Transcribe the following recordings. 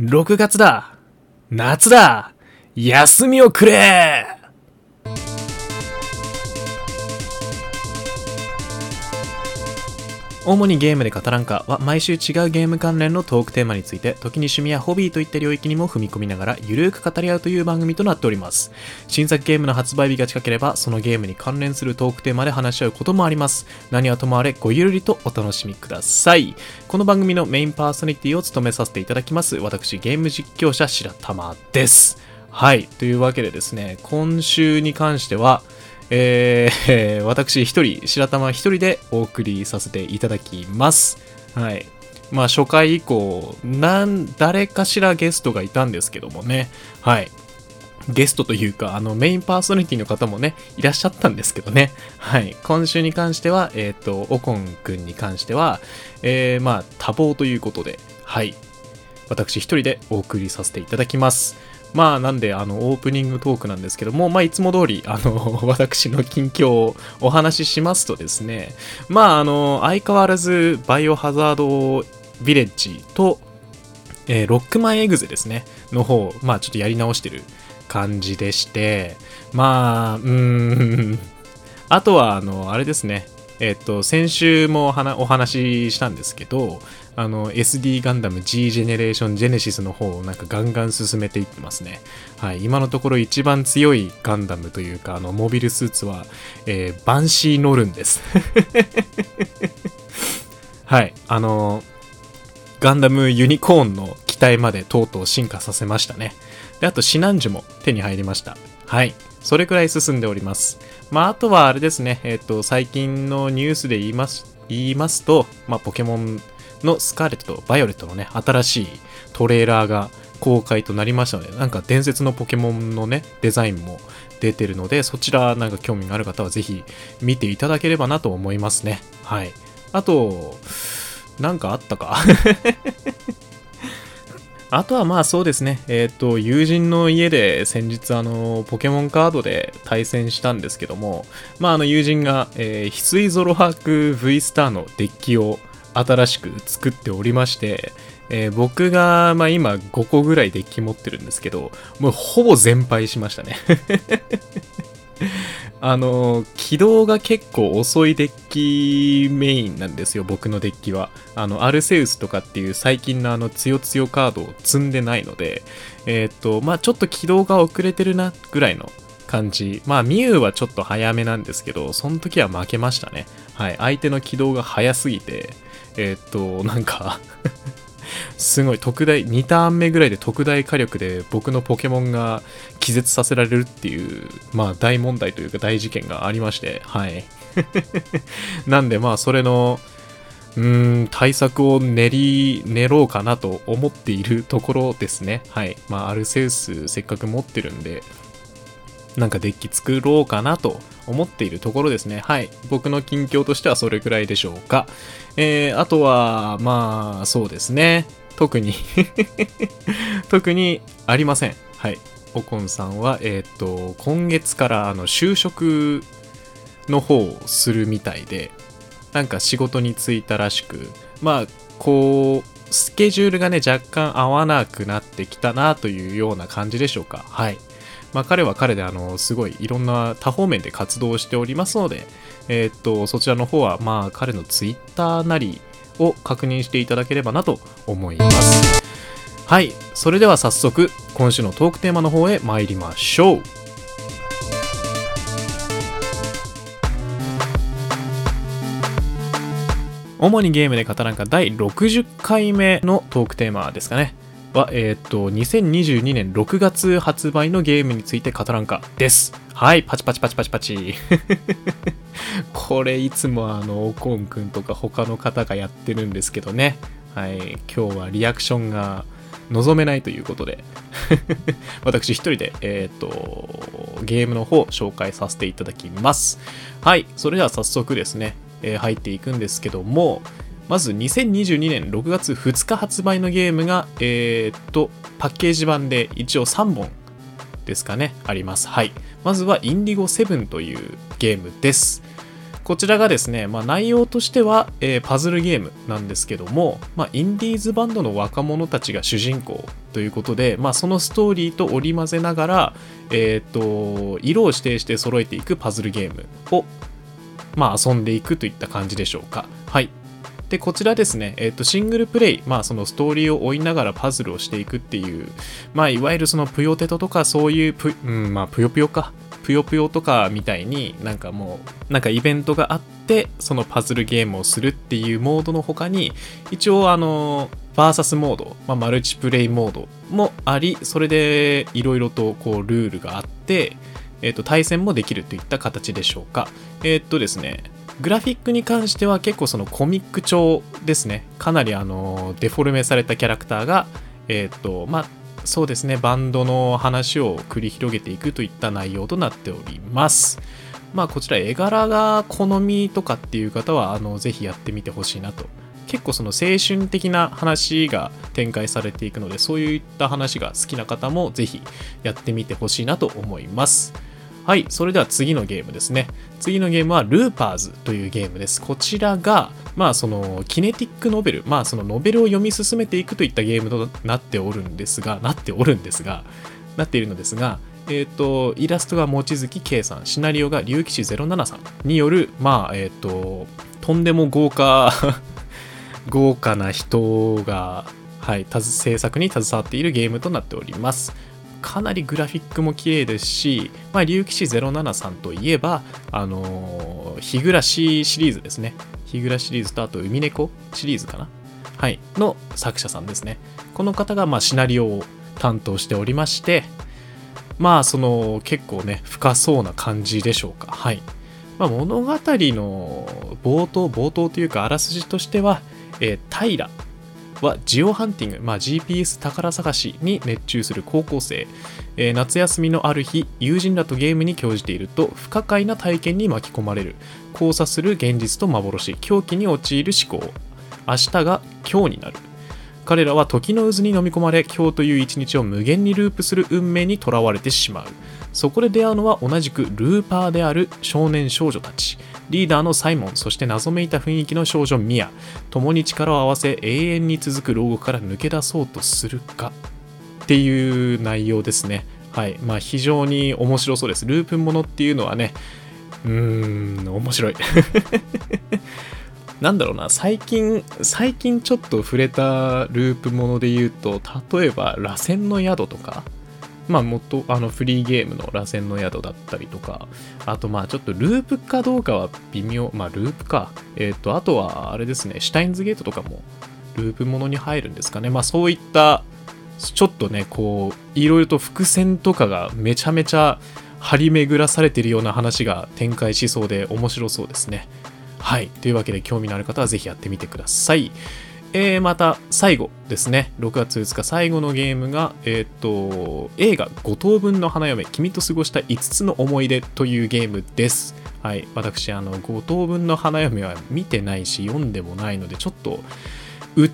6月だ。夏だ。休みをくれ。主にゲームで語らんかは毎週違うゲーム関連のトークテーマについて時に趣味やホビーといった領域にも踏み込みながらゆるーく語り合うという番組となっております。新作ゲームの発売日が近ければそのゲームに関連するトークテーマで話し合うこともあります。何はともあれごゆるりとお楽しみください。この番組のメインパーソナリティを務めさせていただきます。私ゲーム実況者白玉です。はい。というわけでですね今週に関してはえー、私一人、白玉一人でお送りさせていただきます。はい。まあ初回以降、なん、誰かしらゲストがいたんですけどもね。はい。ゲストというか、あの、メインパーソナリティの方もね、いらっしゃったんですけどね。はい。今週に関しては、えっ、と、オコンくんに関しては、えー、まあ、多忙ということで、はい。私一人でお送りさせていただきます。まあなんであのオープニングトークなんですけども、まあいつも通りあの 私の近況をお話ししますとですね、まああの相変わらずバイオハザードビレッジと、えーロックマンエグゼですね、の方、まあちょっとやり直してる感じでして、まあ、うーん、あとはあのあれですね、えっと、先週もお話ししたんですけど、あの、SD ガンダム G ジェネレーションジェネシスの方をなんかガンガン進めていってますね。はい。今のところ一番強いガンダムというか、あの、モビルスーツは、えーバンシーノルンです。はい。あのガンダムユニコーンの機体までとうとう進化させましたね。で、あとシナンジュも手に入りました。はい。それくらい進んでおります。まあ、あとはあれですね、えっ、と、最近のニュースで言います、言いますと、まあ、ポケモンのスカーレットとバイオレットのね、新しいトレーラーが公開となりましたので、なんか伝説のポケモンのね、デザインも出てるので、そちらなんか興味がある方はぜひ見ていただければなと思いますね。はい。あと、なんかあったか？あとはまあそうですね、えっ、と、友人の家で先日あの、ポケモンカードで対戦したんですけども、まああの友人が、えー、翡翠ゾロハーク V スターのデッキを新しく作っておりまして、えー僕が、まあ今5個ぐらいデッキ持ってるんですけど、もうほぼ全敗しましたね。あの、起動が結構遅いデッキメインなんですよ、僕のデッキは。あの、アルセウスとかっていう最近のあの、強強カードを積んでないので、えーっと、まあちょっと起動が遅れてるな、ぐらいの感じ。まあミュウはちょっと早めなんですけど、その時は負けましたね。はい、相手の起動が早すぎて、えーっと、なんか、すごい特大2ターン目ぐらいで特大火力で僕のポケモンが気絶させられるっていうまあ大問題というか大事件がありましてはい。なんでまあそれのうーん対策を練り練ろうかなと思っているところですね。はい。まあアルセウスせっかく持ってるんでなんかデッキ作ろうかなと思っているところですね。はい。僕の近況としてはそれくらいでしょうか。えー、あとは、まあ、そうですね。特に 特にありません。はい。オコンさんは、えっ、と、今月から、あの、就職の方をするみたいで、なんか仕事に就いたらしく、まあ、こう、スケジュールがね、若干合わなくなってきたなというような感じでしょうか。はい。まあ、彼は彼であのすごいいろんな多方面で活動しておりますので、えーっとそちらの方はまあ彼のツイッターなりを確認していただければなと思います。はい。それでは早速今週のトークテーマの方へ参りましょう。主にゲームで語らんか第60回目のトークテーマですかね。は、えーっと、2022年6月発売のゲームについて語らんかです。はい、パチパチパチパチパチ。これいつもあの、オコンくんとか他の方がやってるんですけどね。はい、今日はリアクションが望めないということで、私一人で、えーっと、ゲームの方紹介させていただきます。はい、それでは早速ですね、えー入っていくんですけども、まず2022年6月2日発売のゲームが、えーっと、パッケージ版で一応3本ですかね、あります。はい。まずは、インディゴ7というゲームです。こちらがですね、まあ、内容としては、えーパズルゲームなんですけども、まあ、インディーズバンドの若者たちが主人公ということで、まあ、そのストーリーと織り交ぜながら、えっ、と、色を指定して揃えていくパズルゲームを、まあ、遊んでいくといった感じでしょうか。はい。で、こちらですね、えっ、と、シングルプレイ、まあ、そのストーリーを追いながらパズルをしていくっていう、まあ、いわゆるそのぷよテトとかそういうぷ、うん、まあ、ぷよぷよか。ぷよぷよとかみたいになんかもうなんかイベントがあってそのパズルゲームをするっていうモードの他に一応あのバーサスモード、まあ、マルチプレイモードもありそれでいろいろとこうルールがあってえっ、と対戦もできるといった形でしょうかえっ、とですねグラフィックに関しては結構そのコミック調ですねかなりあのデフォルメされたキャラクターがえっ、とまあそうですね、バンドの話を繰り広げていくといった内容となっております。まあ、こちら絵柄が好みとかっていう方は、あの、ぜひやってみてほしいなと。結構その青春的な話が展開されていくので、そういった話が好きな方もぜひやってみてほしいなと思います。はい、それでは次のゲームですね。次のゲームはルーパーズというゲームです。こちらが、まあそのキネティックノベル、まあそのノベルを読み進めていくといったゲームとなっておるんですが、なっておるんですが、なっているのですが、えっ、ー、と、イラストが望月圭さん、シナリオが竜騎士07さんによる、まあ、えっ、ー、と、とんでも豪華 豪華な人が、はい、制作に携わっているゲームとなっております。かなりグラフィックも綺麗ですし、まあ、竜騎士07さんといえば、あのー、日暮らしシリーズですね。日暮らしシリーズと、あと、海猫シリーズかなはい、の作者さんですね。この方が、まあ、シナリオを担当しておりまして、まあ、その、結構ね、深そうな感じでしょうか。はい。まあ、物語の冒頭、冒頭というか、あらすじとしては、えー、平はジオハンティング、まあ、GPS 宝探しに熱中する高校生、えー、夏休みのある日友人らとゲームに興じていると不可解な体験に巻き込まれる。交差する現実と幻狂気に陥る思考。明日が今日になる。彼らは時の渦に飲み込まれ今日という一日を無限にループする運命にとらわれてしまう。そこで出会うのは同じくルーパーである少年少女たち。リーダーのサイモンそして謎めいた雰囲気の少女ミア。共に力を合わせ永遠に続く牢獄から抜け出そうとするか。っていう内容ですね。はい。まあ非常に面白そうです。ループものっていうのはねうーん面白い。なんだろうな。最近最近ちょっと触れたループもので言うと例えば螺旋の宿とか。まあ、もっとあのフリーゲームの螺旋の宿だったりとか、あとまあちょっとループかどうかは微妙、まあループか。えっ、ー、と、あとはあれですね、シュタインズゲートとかもループものに入るんですかね。まあそういった、ちょっとね、こう、いろいろと伏線とかがめちゃめちゃ張り巡らされているような話が展開しそうで面白そうですね。はい。というわけで興味のある方はぜひやってみてください。えー、また最後ですね、6月2日最後のゲームが、えー、と、映画5等分の花嫁、君と過ごした5つの思い出というゲームです。はい、私、あの、5等分の花嫁は見てないし、読んでもないので、ちょっと、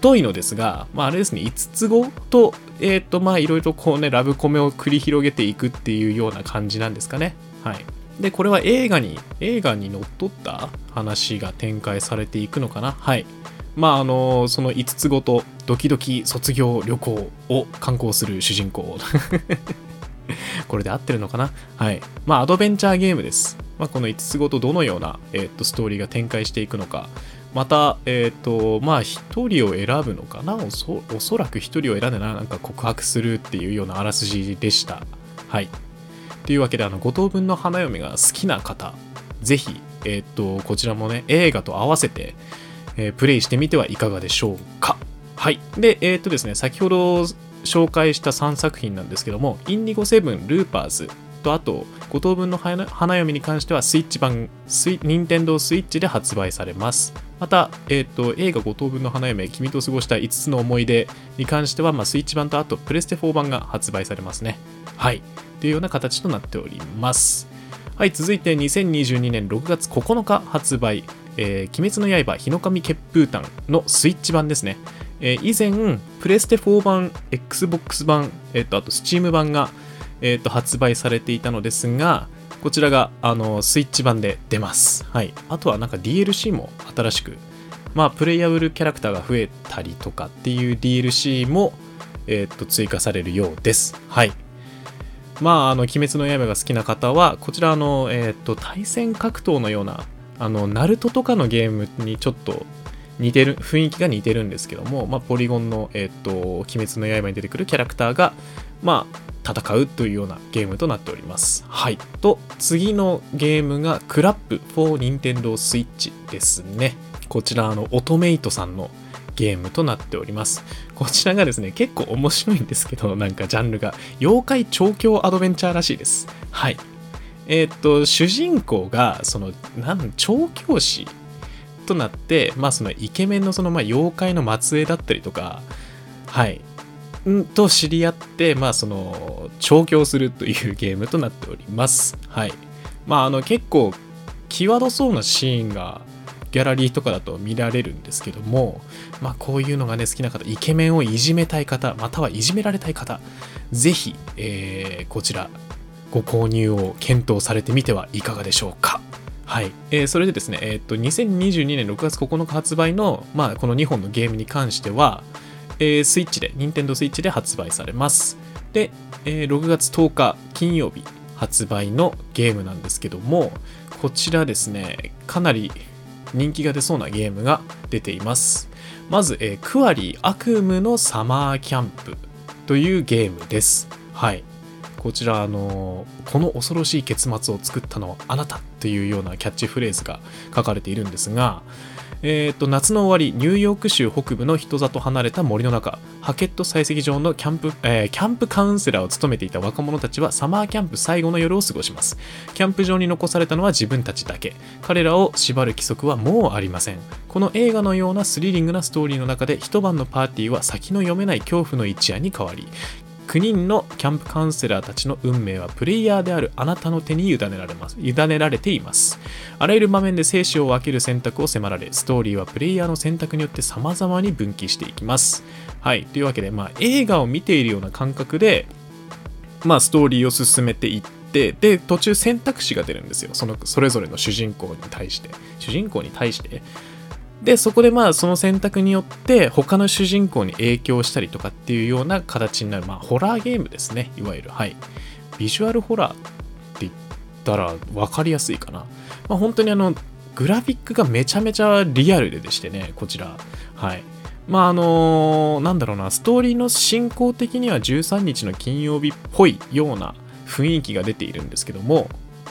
疎いのですが、まあ、あれですね、5つ子と、えっ、と、ま、いろいろこうね、ラブコメを繰り広げていくっていうような感じなんですかね。はい。で、これは映画に、映画にのっとった話が展開されていくのかな。はい。まああのその5つごとドキドキ卒業旅行を観光する主人公。これで合ってるのかな？はい。まあアドベンチャーゲームです、まあ、この5つごとどのような、えー、っとストーリーが展開していくのか。また、えっ、と、まあ、一人を選ぶのかな？おそおそらく一人を選んでな、なんか告白するっていうようなあらすじでした。はい。というわけで、あの、5等分の花嫁が好きな方、ぜひ、えっ、と、こちらもね、映画と合わせて、えー、プレイしてみてはいかがでしょうか？はい。で、えー、っとですね、先ほど紹介した3作品なんですけども、インディゴセブン、ルーパーズと、あと、5等分の花嫁に関しては、スイッチ版、スイ任天堂スイッチで発売されます。また、えっ、と、映画5等分の花嫁、君と過ごした5つの思い出に関しては、まあ、スイッチ版と、あと、プレステ4版が発売されますね。はい。というような形となっております。はい、続いて2022年6月9日発売、えー、鬼滅の刃、日の神血風譚のスイッチ版ですね。えー、以前、プレステ4版、Xbox 版、えっ、ー、と、あと Steam 版が、えっ、ー、と、発売されていたのですが、こちらが、あの、スイッチ版で出ます。はい。あとはなんか DLC も新しく、まあ、プレイヤブルキャラクターが増えたりとかっていう DLC も、え、っと追加されるようです。はい。まあ、あの、鬼滅の刃が好きな方は、こちらの、え、っと、対戦格闘のような、あの、ナルトとかのゲームにちょっと似てる、雰囲気が似てるんですけども、まあ、ポリゴンの、えっと、鬼滅の刃に出てくるキャラクターが、まあ、戦うというようなゲームとなっております。はい。と、次のゲームが、クラップ for Nintendo Switch ですね。こちら、の、オトメイトさんのゲームとなっております。こちらがですね、結構面白いんですけど、なんかジャンルが、妖怪調教アドベンチャーらしいです。はい。えー、っと、主人公が、その、なん、調教師となって、まあ、そのイケメンのその、まあ、妖怪の末裔だったりとか、はい、んと知り合って、まあ、その、調教するという ゲームとなっております。はい。まあ、あの、結構、際どそうなシーンがギャラリーとかだと見られるんですけども、まあ、こういうのがね、好きな方、イケメンをいじめたい方、またはいじめられたい方、ぜひ、えー、こちら、ご購入を検討されてみてはいかがでしょうか。はい。えー、それでですね、えー、っと、2022年6月9日発売の、まあ、この2本のゲームに関しては、えー、スイッチで、任天堂スイッチで発売されます。で、えー、6月10日金曜日発売のゲームなんですけども、こちらですね、かなり人気が出そうなゲームが出ています。まず、えー、クワリー悪夢のサマーキャンプというゲームです。はい。こちら、あのこの恐ろしい結末を作ったのはあなたというようなキャッチフレーズが書かれているんですが、えーと、夏の終わりニューヨーク州北部の人里離れた森の中ハケット採石場のキャンプ、えー、キャンプカウンセラーを務めていた若者たちはサマーキャンプ最後の夜を過ごします。キャンプ場に残されたのは自分たちだけ。彼らを縛る規則はもうありません。この映画のようなスリリングなストーリーの中で一晩のパーティーは先の読めない恐怖の一夜に変わり9人のキャンプカウンセラーたちの運命はプレイヤーであるあなたの手に委ねられます。委ねられています。あらゆる場面で生死を分ける選択を迫られ、ストーリーはプレイヤーの選択によって様々に分岐していきます。はい。というわけで、まあ、映画を見ているような感覚で、まあ、ストーリーを進めていって、で、途中選択肢が出るんですよ。その、それぞれの主人公に対して。主人公に対して。でそこでまあその選択によって他の主人公に影響したりとかっていうような形になるまあホラーゲームですね。いわゆる。はい。ビジュアルホラーって言ったら分かりやすいかな、まあ、本当にあのグラフィックがめちゃめちゃリアルででしてねこちら。はい。まああの、なんだろうな。ストーリーの進行的には13日の金曜日っぽいような雰囲気が出ているんですけども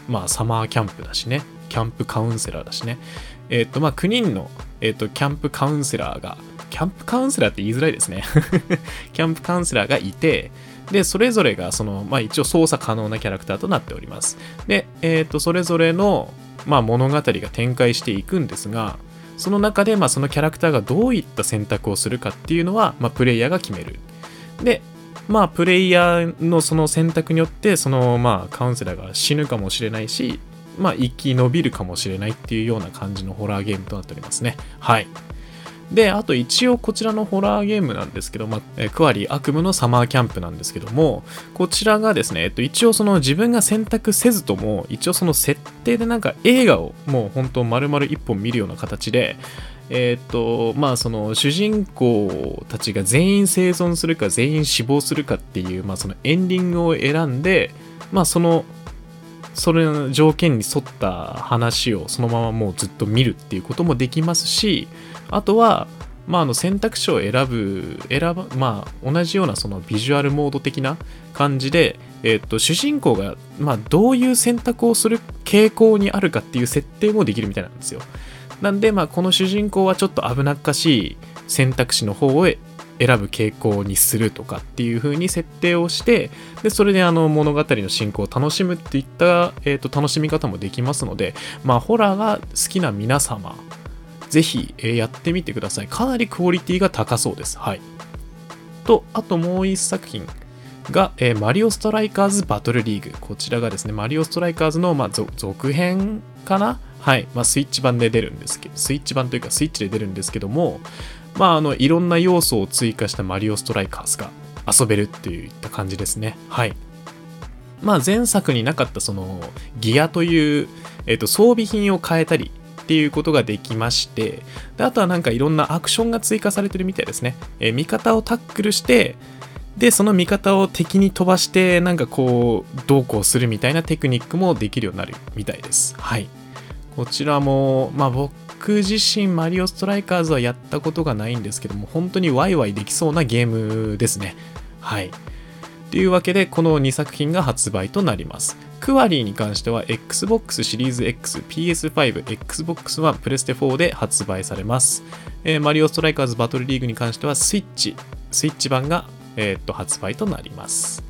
まあサマーキャンプだしね。キャンプカウンセラーだしね。えっ、とまあ9人のえっ、と、キャンプカウンセラーが、キャンプカウンセラーって言いづらいですね キャンプカウンセラーがいて、で、それぞれが、その、まあ一応操作可能なキャラクターとなっております。で、えっ、ー、と、それぞれの、まあ物語が展開していくんですが、その中で、まあそのキャラクターがどういった選択をするかっていうのは、まあプレイヤーが決める。で、まあプレイヤーのその選択によって、その、まあカウンセラーが死ぬかもしれないし、まあ、生き延びるかもしれないっていうような感じのホラーゲームとなっておりますね。はい。で、あと一応こちらのホラーゲームなんですけど、まあ、クワリー悪夢のサマーキャンプなんですけども、こちらがですね、えっと、一応その自分が選択せずとも、一応その設定でなんか映画をもう本当丸々一本見るような形で、えっと、まあその主人公たちが全員生存するか全員死亡するかっていう、まあそのエンディングを選んで、まあそのそれの条件に沿った話をそのままもうずっと見るっていうこともできますしあとはまあ、あの選択肢を選ぶ、選ば、まあ、同じようなそのビジュアルモード的な感じで、えっと、主人公が、まあ、どういう選択をする傾向にあるかっていう設定もできるみたいなんですよ。なんで、まあ、この主人公はちょっと危なっかしい選択肢の方を選ぶ傾向にするとかっていう風に設定をしてでそれであの物語の進行を楽しむっていった、えーと、楽しみ方もできますのでまあホラーが好きな皆様ぜひ、えー、やってみてくださいかなりクオリティが高そうですはいとあともう一作品が、えー、マリオストライカーズバトルリーグ。こちらがですね、マリオストライカーズの、まあ、続編かな？はい。まあ、スイッチ版で出るんですけど、スイッチ版というかスイッチで出るんですけども、まあ、あの、いろんな要素を追加したマリオストライカーズが遊べるっていった感じですね。はい。まあ、前作になかったその、ギアという、えっ、と、装備品を変えたりっていうことができまして、であとはなんかいろんなアクションが追加されてるみたいですね。えー、味方をタックルして、でその味方を敵に飛ばしてなんかこうどうこうするみたいなテクニックもできるようになるみたいですはいこちらもまあ僕僕自身マリオストライカーズはやったことがないんですけども本当にワイワイできそうなゲームですねはいというわけでこの2作品が発売となります Quarry に関しては Xbox Series X、PS5、Xbox One、プレステ4で発売されます。えー、マリオストライカーズバトルリーグに関してはスイッチ、スイッチ版が、えー、っと発売となります。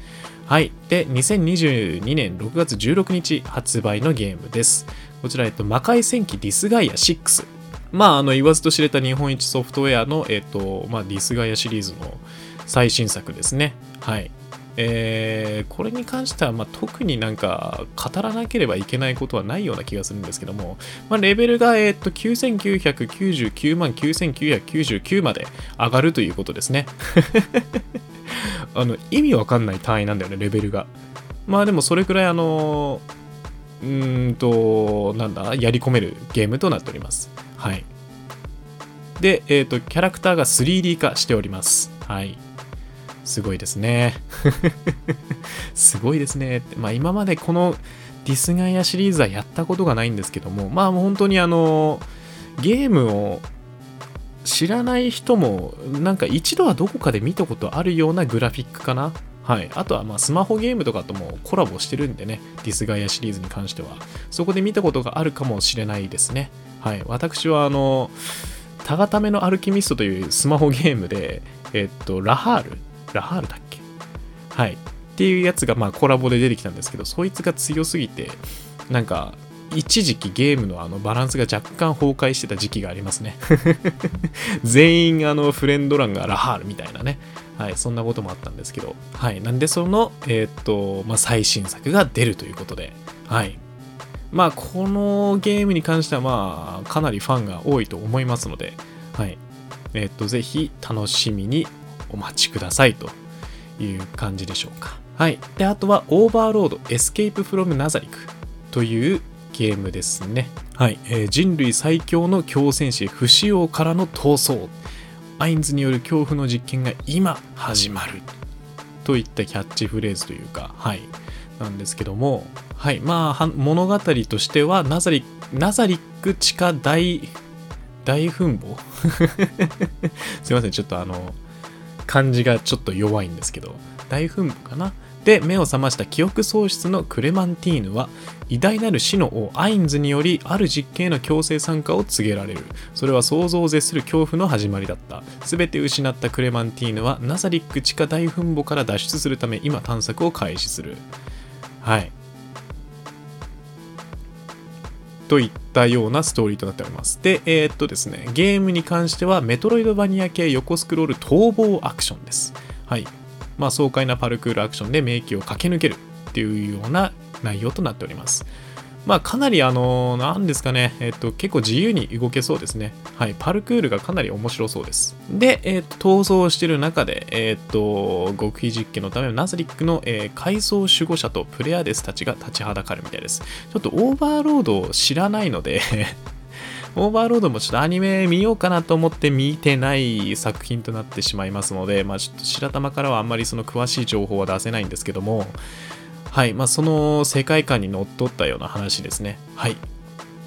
はい。で、2022年6月16日発売のゲームです。こちら、えっと、魔界戦記ディスガイア6。まあ、あの、言わずと知れた日本一ソフトウェアの、えっと、まあ、ディスガイアシリーズの最新作ですね。はい。えー、これに関しては、まあ、特になんか語らなければいけないことはないような気がするんですけども、まあ、レベルが、えー、っと9999万9999まで上がるということですね。あの意味わかんない単位なんだよね、レベルが。まあでもそれくらいあのうんと、なんだ、やり込めるゲームとなっております。はい。で、えっ、ー、と、キャラクターが 3D 化しております。はい。すごいですね。すごいですね。まあ今までこのディスガイアシリーズはやったことがないんですけども、まあもう本当にあの、ゲームを知らない人もなんか一度はどこかで見たことあるようなグラフィックかな。はい。あとはまあスマホゲームとかともコラボしてるんでね、ディスガイアシリーズに関しては。そこで見たことがあるかもしれないですね。はい。私はあの、タガタメのアルキミストというスマホゲームで、えっと、ラハール？ラハールだっけ？はい。っていうやつがまあコラボで出てきたんですけど、そいつが強すぎて、なんか、一時期ゲームのあのバランスが若干崩壊してた時期がありますね。全員あのフレンド欄がラハールみたいなね。はい、そんなこともあったんですけど。はい。なんでその、えー、っと、まあ、最新作が出るということで。はい。まあ、このゲームに関してはまあ、かなりファンが多いと思いますので、はい。え、っと、ぜひ楽しみにお待ちくださいという感じでしょうか。はい。で、あとは、オーバーロード、エスケープフロムナザリクというゲームですね。はい。えー、人類最強の狂戦士、不死王からの逃走。アインズによる恐怖の実験が今始まる。といったキャッチフレーズというか、はい。なんですけども、はい。まあ、物語としては、ナザリナザリック地下大、大墳墓 すいません。ちょっとあの、漢字がちょっと弱いんですけど、大墳墓かなで、目を覚ました記憶喪失のクレマンティーヌは、偉大なる死の王アインズにより、ある実験への強制参加を告げられる。それは想像を絶する恐怖の始まりだった。すべて失ったクレマンティーヌは、ナザリック地下大墳墓から脱出するため、今探索を開始する。はい。といったようなストーリーとなっております。で、えー、っとですね、ゲームに関してはメトロイドバニア系横スクロール逃亡アクションです。はい。まあ、爽快なパルクールアクションで迷宮を駆け抜けるっていうような内容となっております。まあ、かなりあの、なんですかね、えっと、結構自由に動けそうですね。はい、パルクールがかなり面白そうです。で、えっと、逃走してる中で、えっと、極秘実験のためのナズリックの、えー、改造守護者とプレアデスたちが立ちはだかるみたいです。ちょっとオーバーロードを知らないのでオーバーロードもちょっとアニメ見ようかなと思って見てない作品となってしまいますので、まあちょっと白玉からはあんまりその詳しい情報は出せないんですけども、はい、まあ、その世界観にのっとったような話ですね。はい。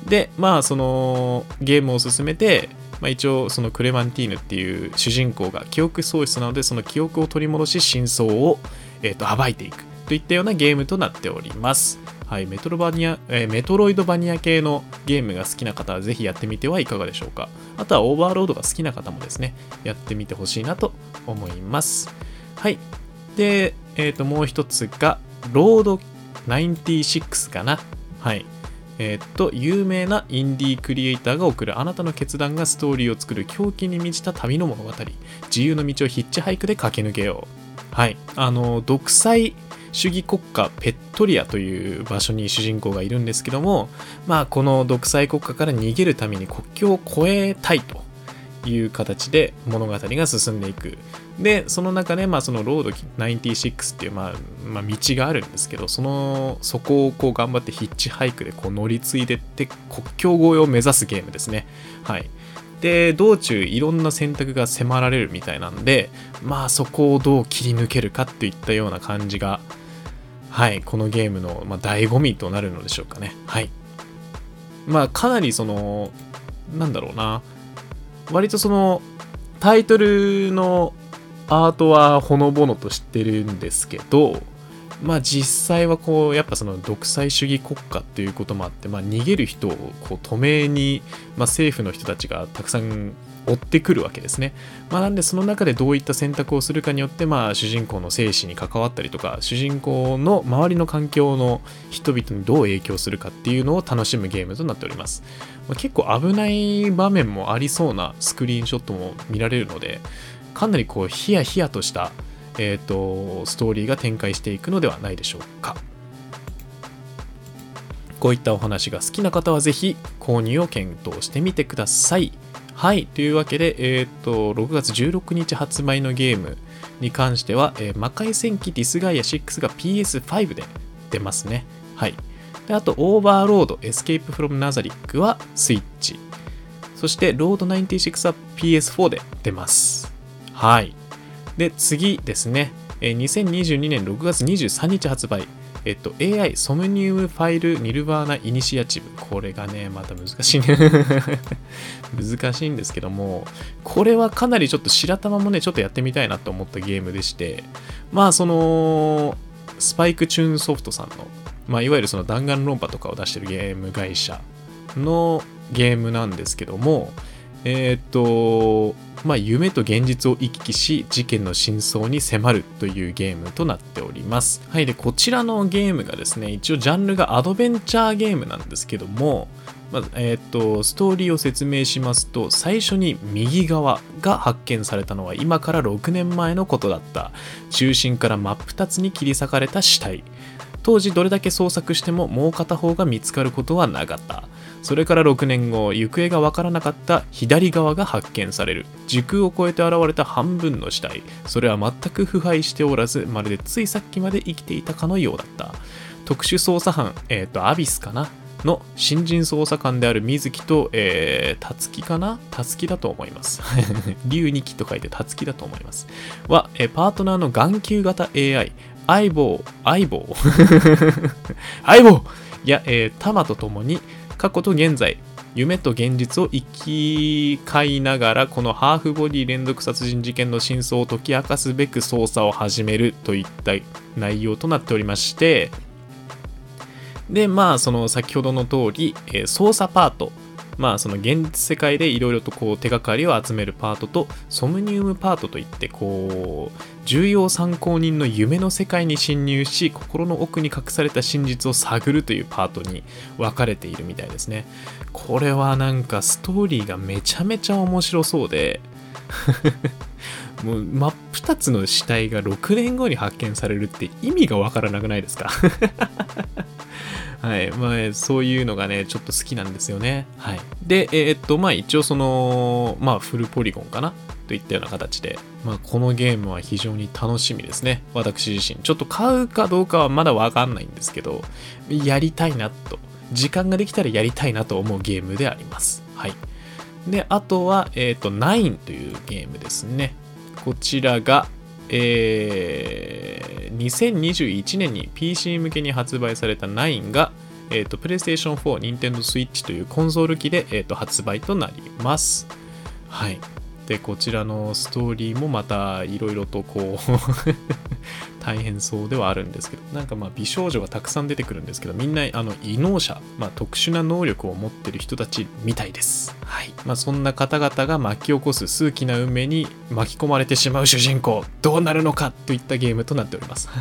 で、まあ、そのゲームを進めて、まあ、一応、そのクレマンティーヌっていう主人公が記憶喪失なので、その記憶を取り戻し、真相を、えーと、暴いていくといったようなゲームとなっております。はい、メトロバニア、えー、メトロイドバニア系のゲームが好きな方はぜひやってみてはいかがでしょうか。あとはオーバーロードが好きな方もですね、やってみてほしいなと思います。はい。で、えっ、ー、と、もう一つが、ロード96かな。はい。えー、っと、有名なインディークリエイターが送るあなたの決断がストーリーを作る狂気に満ちた旅の物語。自由の道をヒッチハイクで駆け抜けよう。はい。あの、独裁主義国家ペットリアという場所に主人公がいるんですけども、まあ、この独裁国家から逃げるために国境を越えたいという形で物語が進んでいく。で、その中で、まあ、そのロード96っていう、まあ、まあ、道があるんですけど、その、そこをこう頑張ってヒッチハイクでこう乗り継いでって国境越えを目指すゲームですね。はい。で道中いろんな選択が迫られるみたいなんでまあそこをどう切り抜けるかっていったような感じがはいこのゲームの、まあ、醍醐味となるのでしょうかね。はい。まあかなりそのなんだろうな。割とそのタイトルのアートはほのぼのと知ってるんですけどまあ実際はこうやっぱその独裁主義国家っていうこともあって、まあ、逃げる人をこう止めに、まあ、政府の人たちがたくさん追ってくるわけですね。まあ、なんでその中でどういった選択をするかによって、まあ、主人公の生死に関わったりとか主人公の周りの環境の人々にどう影響するかっていうのを楽しむゲームとなっております。まあ、結構危ない場面もありそうなスクリーンショットも見られるのでかなりこうヒヤヒヤとしたえーと、ストーリーが展開していくのではないでしょうか。こういったお話が好きな方はぜひ購入を検討してみてください。はいというわけで、えーと、6月16日発売のゲームに関しては、えー、魔界戦記ディスガイア6が PS5 で出ますね。はい。であとオーバーロードエスケープフロムナザリックはスイッチそしてロード96は PS4 で出ます。はい。で、次ですね。2022年6月23日発売。えっと、AI ソムニウムファイルニルバーナイニシアチブ。これがね、また難しいね 難しいんですけども、これはかなりちょっと白玉もね、ちょっとやってみたいなと思ったゲームでして、まあ、その、スパイクチューンソフトさんの、まあ、いわゆるその弾丸論破とかを出してるゲーム会社のゲームなんですけども、えっ、と、まあ、夢と現実を行き来し事件の真相に迫るというゲームとなっております。はい、でこちらのゲームがですね一応ジャンルがアドベンチャーゲームなんですけどもまず、えー、っとストーリーを説明しますと最初に右側が発見されたのは今から6年前のことだった。中心から真っ二つに切り裂かれた死体。当時どれだけ捜索してももう片方が見つかることはなかった。それから6年後行方がわからなかった左側が発見される。時空を超えて現れた半分の死体。それは全く腐敗しておらずまるでついさっきまで生きていたかのようだった。特殊捜査班えっ、ー、とアビスかな？の新人捜査官である水木と、えー、たつきかな？たつきだと思います。竜二期と書いてたつきだと思います。は、えー、パートナーの眼球型 AI、相棒、相棒？相棒！いや、えー、タマと共に過去と現在、夢と現実を生き交いながら、このハーフボディ連続殺人事件の真相を解き明かすべく捜査を始めるといった内容となっておりまして、で、まあ、その先ほどの通り、えー、捜査パート。まあその現実世界でいろいろとこう手がかりを集めるパートとソムニウムパートといってこう重要参考人の夢の世界に侵入し心の奥に隠された真実を探るというパートに分かれているみたいですね。これはなんかストーリーがめちゃめちゃ面白そうで。もう真っ二つの死体が6年後に発見されるって意味がわからなくないですか？はい。まあ、そういうのがね、ちょっと好きなんですよね。はい。で、えー、っと、まあ一応その、まあフルポリゴンかな？といったような形で、まあこのゲームは非常に楽しみですね。私自身。ちょっと買うかどうかはまだわかんないんですけど、やりたいなと。時間ができたらやりたいなと思うゲームであります。はい。で、あとは、えっ、と、9というゲームですね。こちらが、えー、2021年に PC 向けに発売された9が、えーと、PlayStation 4、Nintendo Switch というコンソール機で、えーと発売となります。はい。で、こちらのストーリーもまたいろいろとこう 大変そうではあるんですけど、なんかまあ美少女がたくさん出てくるんですけど、みんなあの異能者、まあ、特殊な能力を持ってる人たちみたいです。はい。まあそんな方々が巻き起こす数奇な運命に巻き込まれてしまう主人公、どうなるのかといったゲームとなっております。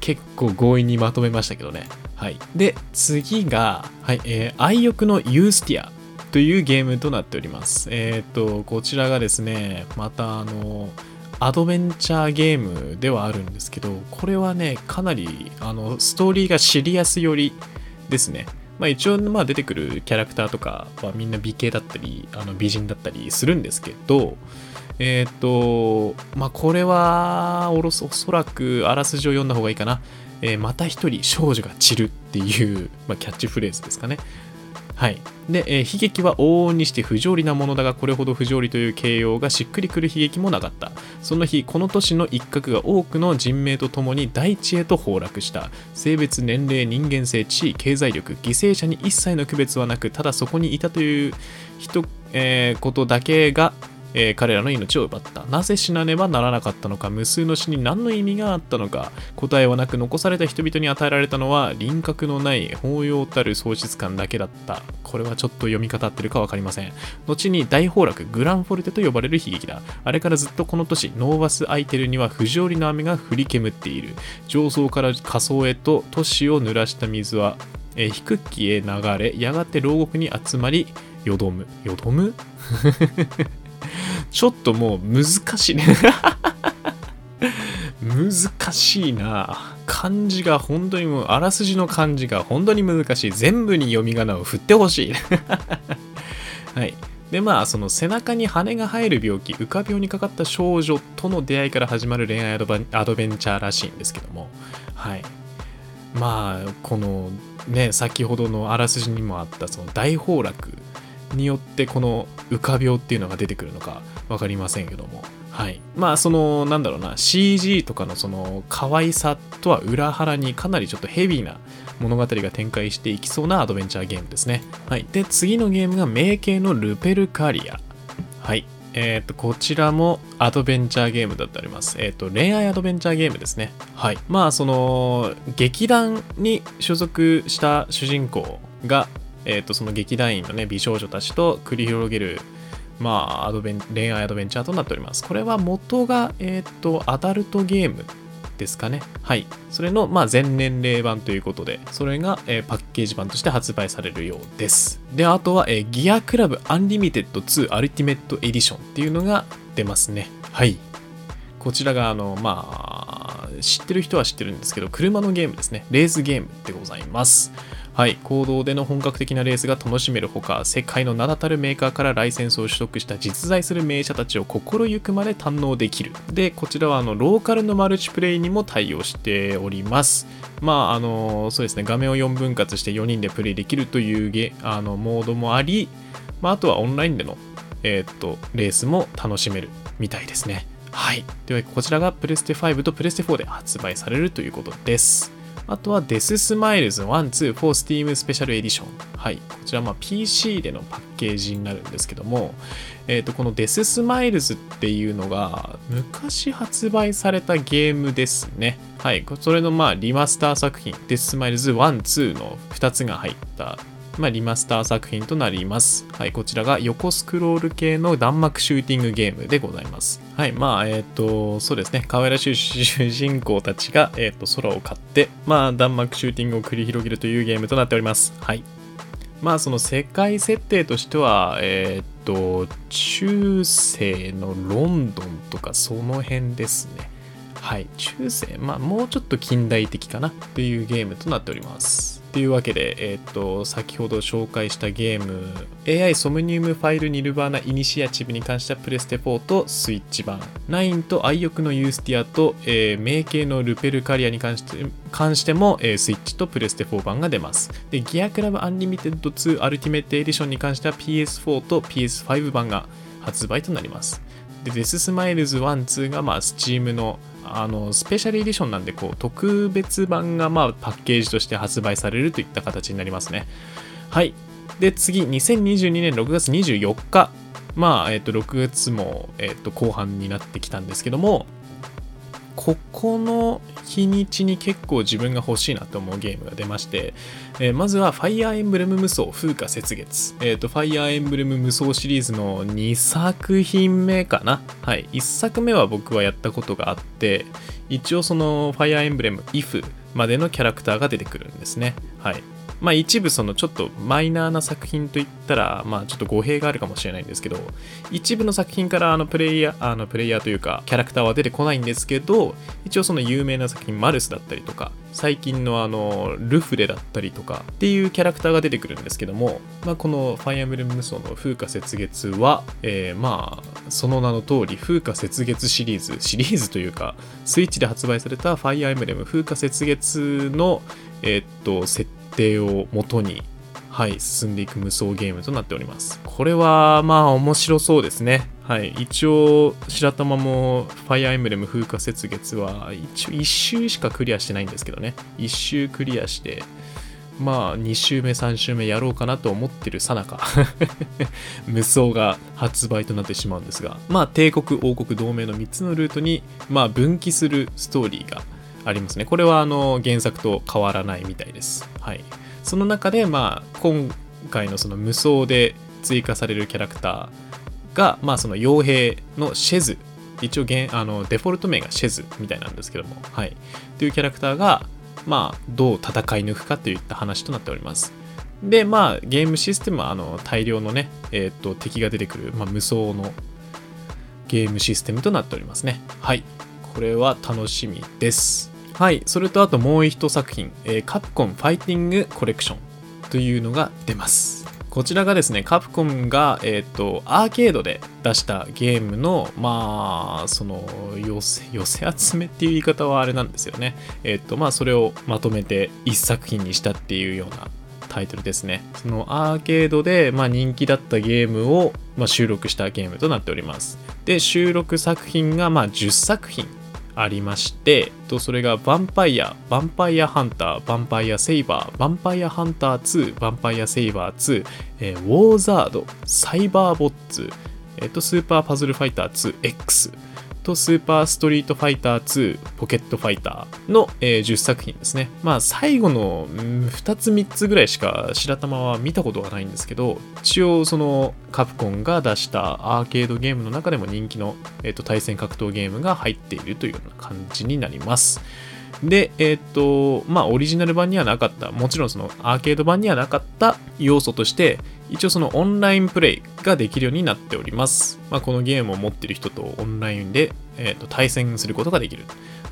結構強引にまとめましたけどね。はい。で、次が、はい、えー、愛欲のユースティアというゲームとなっております。えっ、ー、と、こちらがですね、またあの、アドベンチャーゲームではあるんですけど、これはね、かなりあのストーリーがシリアス寄りですね。まあ、一応、まあ、出てくるキャラクターとかはみんな美形だったり、あの美人だったりするんですけど、えっ、ー、と、まあ、これはおそらくあらすじを読んだ方がいいかな。えー、また一人少女が散るっていう、まあ、キャッチフレーズですかね。はい。で、えー悲劇は往々にして不条理なものだが、これほど不条理という形容がしっくりくる悲劇もなかった。その日、この都市の一角が多くの人命とともに大地へと崩落した。性別、年齢、人間性、地位、経済力、犠牲者に一切の区別はなく、ただそこにいたという人、えーことだけが、えー彼らの命を奪った。なぜ死なねばならなかったのか、無数の死に何の意味があったのか、答えはなく残された人々に与えられたのは輪郭のない包容たる喪失感だけだった。これはちょっと読み方合ってるか分かりません。後に大崩落、グランフォルテと呼ばれる悲劇だ。あれからずっとこの都市、ノーバス・アイテルには不条理の雨が降り煙っている。上層から下層へと都市を濡らした水は、えー低気へ流れ、やがて牢獄に集まり、よどむ。よどむ？ちょっともう難しいね。難しいな。漢字が本当にもうあらすじの漢字が本当に難しい。全部に読み仮名を振ってほしい。はい。でまあその背中に羽が生える病気浮か病にかかった少女との出会いから始まる恋愛アドバンアドベンチャーらしいんですけども。はい。まあこのね先ほどのあらすじにもあったその大崩落によってこの浮か病っていうのが出てくるのか分かりませんけども。はい。まあそのなんだろうな。CG とかのその可愛さとは裏腹にかなりちょっとヘビーな物語が展開していきそうなアドベンチャーゲームですね。はい。で次のゲームが冥契のルペルカリア。はい。えっ、と、こちらもアドベンチャーゲームだってあります。えっ、と、恋愛アドベンチャーゲームですね。はい。まあ、その、劇団に所属した主人公が、えっ、と、その劇団員のね、美少女たちと繰り広げる、まあ、アドベン恋愛アドベンチャーとなっております。これは元が、えっ、と、アダルトゲームですかね。はい。それの、まあ、全年齢版ということで、それが、えーパッケージ版として発売されるようです。で、あとは、えーギアクラブアンリミテッド2アルティメットエディションっていうのが出ますね。はい。こちらが、あの、まあ、知ってる人は知ってるんですけど、車のゲームですね。レースゲームでございます。はい、公道での本格的なレースが楽しめるほか、世界の名だたるメーカーからライセンスを取得した実在する名車たちを心ゆくまで堪能できる。で、こちらはあのローカルのマルチプレイにも対応しております。まあ、あの、そうですね、画面を4分割して4人でプレイできるというゲあのモードもあり、まあ、あとはオンラインでの、えーっと、レースも楽しめるみたいですね。はい。では、こちらがプレステ5とプレステ4で発売されるということです。あとはデススマイルズ1、2 for Steam スペシャルエディション。はい。こちらはま PC でのパッケージになるんですけども、えっ、と、このデススマイルズっていうのが昔発売されたゲームですね。はい。それのまあリマスター作品、デススマイルズ1、2の2つが入ったまあ、リマスター作品となります。はい、こちらが横スクロール系の弾幕シューティングゲームでございます。はい、まあ、えっ、と、そうですね、可愛らしい主人公たちが、えっ、と、空を買って、まあ、弾幕シューティングを繰り広げるというゲームとなっております。はい。まあ、その世界設定としては、えっ、と、中世のロンドンとかその辺ですね。はい、中世、まあ、もうちょっと近代的かなというゲームとなっております。というわけで、えっ、と、先ほど紹介したゲーム、AI ソムニウムファイルニルバーナイニシアチブに関してはプレステ4とスイッチ版、9と穢翼のユースティアと、えー、冥契のルペルカリアに関して関しても、えースイッチとプレステ4版が出ます。で、ギアクラブアンリミテッド2アルティメットエディションに関しては PS4 と PS5 版が発売となります。で、デススマイルズ1、2がまあ Steam のあのスペシャルエディションなんでこう特別版がまあパッケージとして発売されるといった形になりますね。はい。で、次、2022年6月24日。まあ、えっ、と、6月も、えっ、と、後半になってきたんですけども、ここの日にちに結構自分が欲しいなと思うゲームが出まして、えーまずはファイアーエンブレム無双風化雪月。えっ、と、ファイアーエンブレム無双シリーズの2作品目かな？はい。1作目は僕はやったことがあって、一応そのファイアーエンブレム IF までのキャラクターが出てくるんですね。はい。まあ一部そのちょっとマイナーな作品といったら、まあちょっと語弊があるかもしれないんですけど、一部の作品からあのプレイヤー、あのプレイヤーというかキャラクターは出てこないんですけど、一応その有名な作品マルスだったりとか、最近のあのルフレだったりとかっていうキャラクターが出てくるんですけども、まあこのファイアーエンブレム無双の風化雪月は、えーまあその名の通り風化雪月シリーズ、シリーズというか、スイッチで発売されたファイアーエンブレム風化雪月の、えーっと、設定を元にはい、進んでいく無双ゲームとなっております。これは、まあ、面白そうですね。はい、一応、白玉も、ファイアーエムブレム風化雪月は、一応1周しかクリアしてないんですけどね。1周クリアして、まあ、2周目、3周目やろうかなと思ってるさなか、無双が発売となってしまうんですが、まあ、帝国、王国、同盟の3つのルートに、まあ、分岐するストーリーがありますね。これは、あの、原作と変わらないみたいです。はい。その中で、まあ、今回のその無双で追加されるキャラクターが、まあ、その傭兵のシェズ。一応あの、デフォルト名がシェズみたいなんですけども、はい。っていうキャラクターが、まあ、どう戦い抜くかといった話となっております。で、まあ、ゲームシステムは、あの、大量のね、えっ、と、敵が出てくる、まあ、無双のゲームシステムとなっておりますね。はい。これは楽しみです。はい。それとあともう一作品、えーカプコンファイティングコレクションというのが出ます。こちらがですね、カプコンが、えっ、と、アーケードで出したゲームの、まあ、その、寄せ、寄せ集めっていう言い方はあれなんですよね。えっ、と、まあ、それをまとめて一作品にしたっていうようなタイトルですね。そのアーケードで、まあ、人気だったゲームを、まあ、収録したゲームとなっております。で、収録作品が、まあ、10作品ありまして、とそれがヴァンパイア、ヴァンパイアハンター、ヴァンパイアセイバー、ヴァンパイアハンター2、ヴァンパイアセイバー2、えーウォーザード、サイバーボッツ、えっ、と、スーパーパズルファイター 2X とスーパーストリートファイター2ポケットファイターの、えー10作品ですね。まあ最後の2つ3つぐらいしか白玉は見たことがないんですけど、一応そのカプコンが出したアーケードゲームの中でも人気の、えーと対戦格闘ゲームが入っているというような感じになります。で、えっ、と、まあ、オリジナル版にはなかった、もちろんそのアーケード版にはなかった要素として、一応そのオンラインプレイができるようになっております。まあ、このゲームを持っている人とオンラインで、えっと対戦することができる。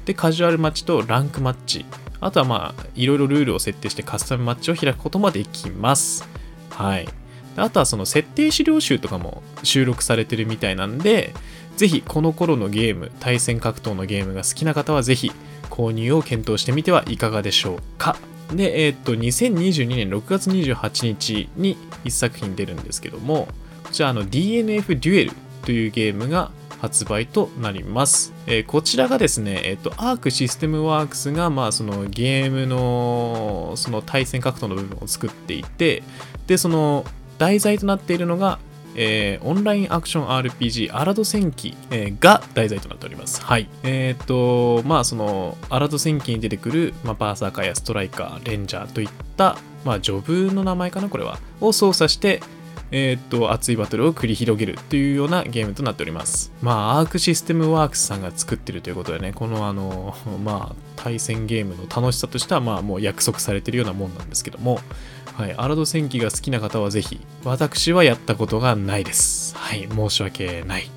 で、カジュアルマッチとランクマッチ。あとはまあ、いろいろルールを設定してカスタムマッチを開くこともできます。はい。あとはその設定資料集とかも収録されてるみたいなんで、ぜひこの頃のゲーム、対戦格闘のゲームが好きな方はぜひ購入を検討してみてはいかがでしょうか。で、えーっと、2022年6月28日に1作品出るんですけども、こちらあの DNF デュエルというゲームが発売となります。えーこちらがですね、えっ、と、アークシステムワークスが、まあ、そのゲームの、その対戦格闘の部分を作っていて、で、その題材となっているのが、えーオンラインアクション RPG アラド戦記、えーが題材となっております。はい。えっ、と、まあ、その、アラド戦記に出てくる、まあ、バーサーカーやストライカー、レンジャーといった、まあ、ジョブの名前かな、これは、を操作して、えーっと、熱いバトルを繰り広げるというようなゲームとなっております。まあ、アークシステムワークスさんが作ってるということでね、このあの、まあ、対戦ゲームの楽しさとしては、まあ、もう約束されてるようなもんなんですけども、はい、アラド戦記が好きな方はぜひ、私はやったことがないです。はい、申し訳ない。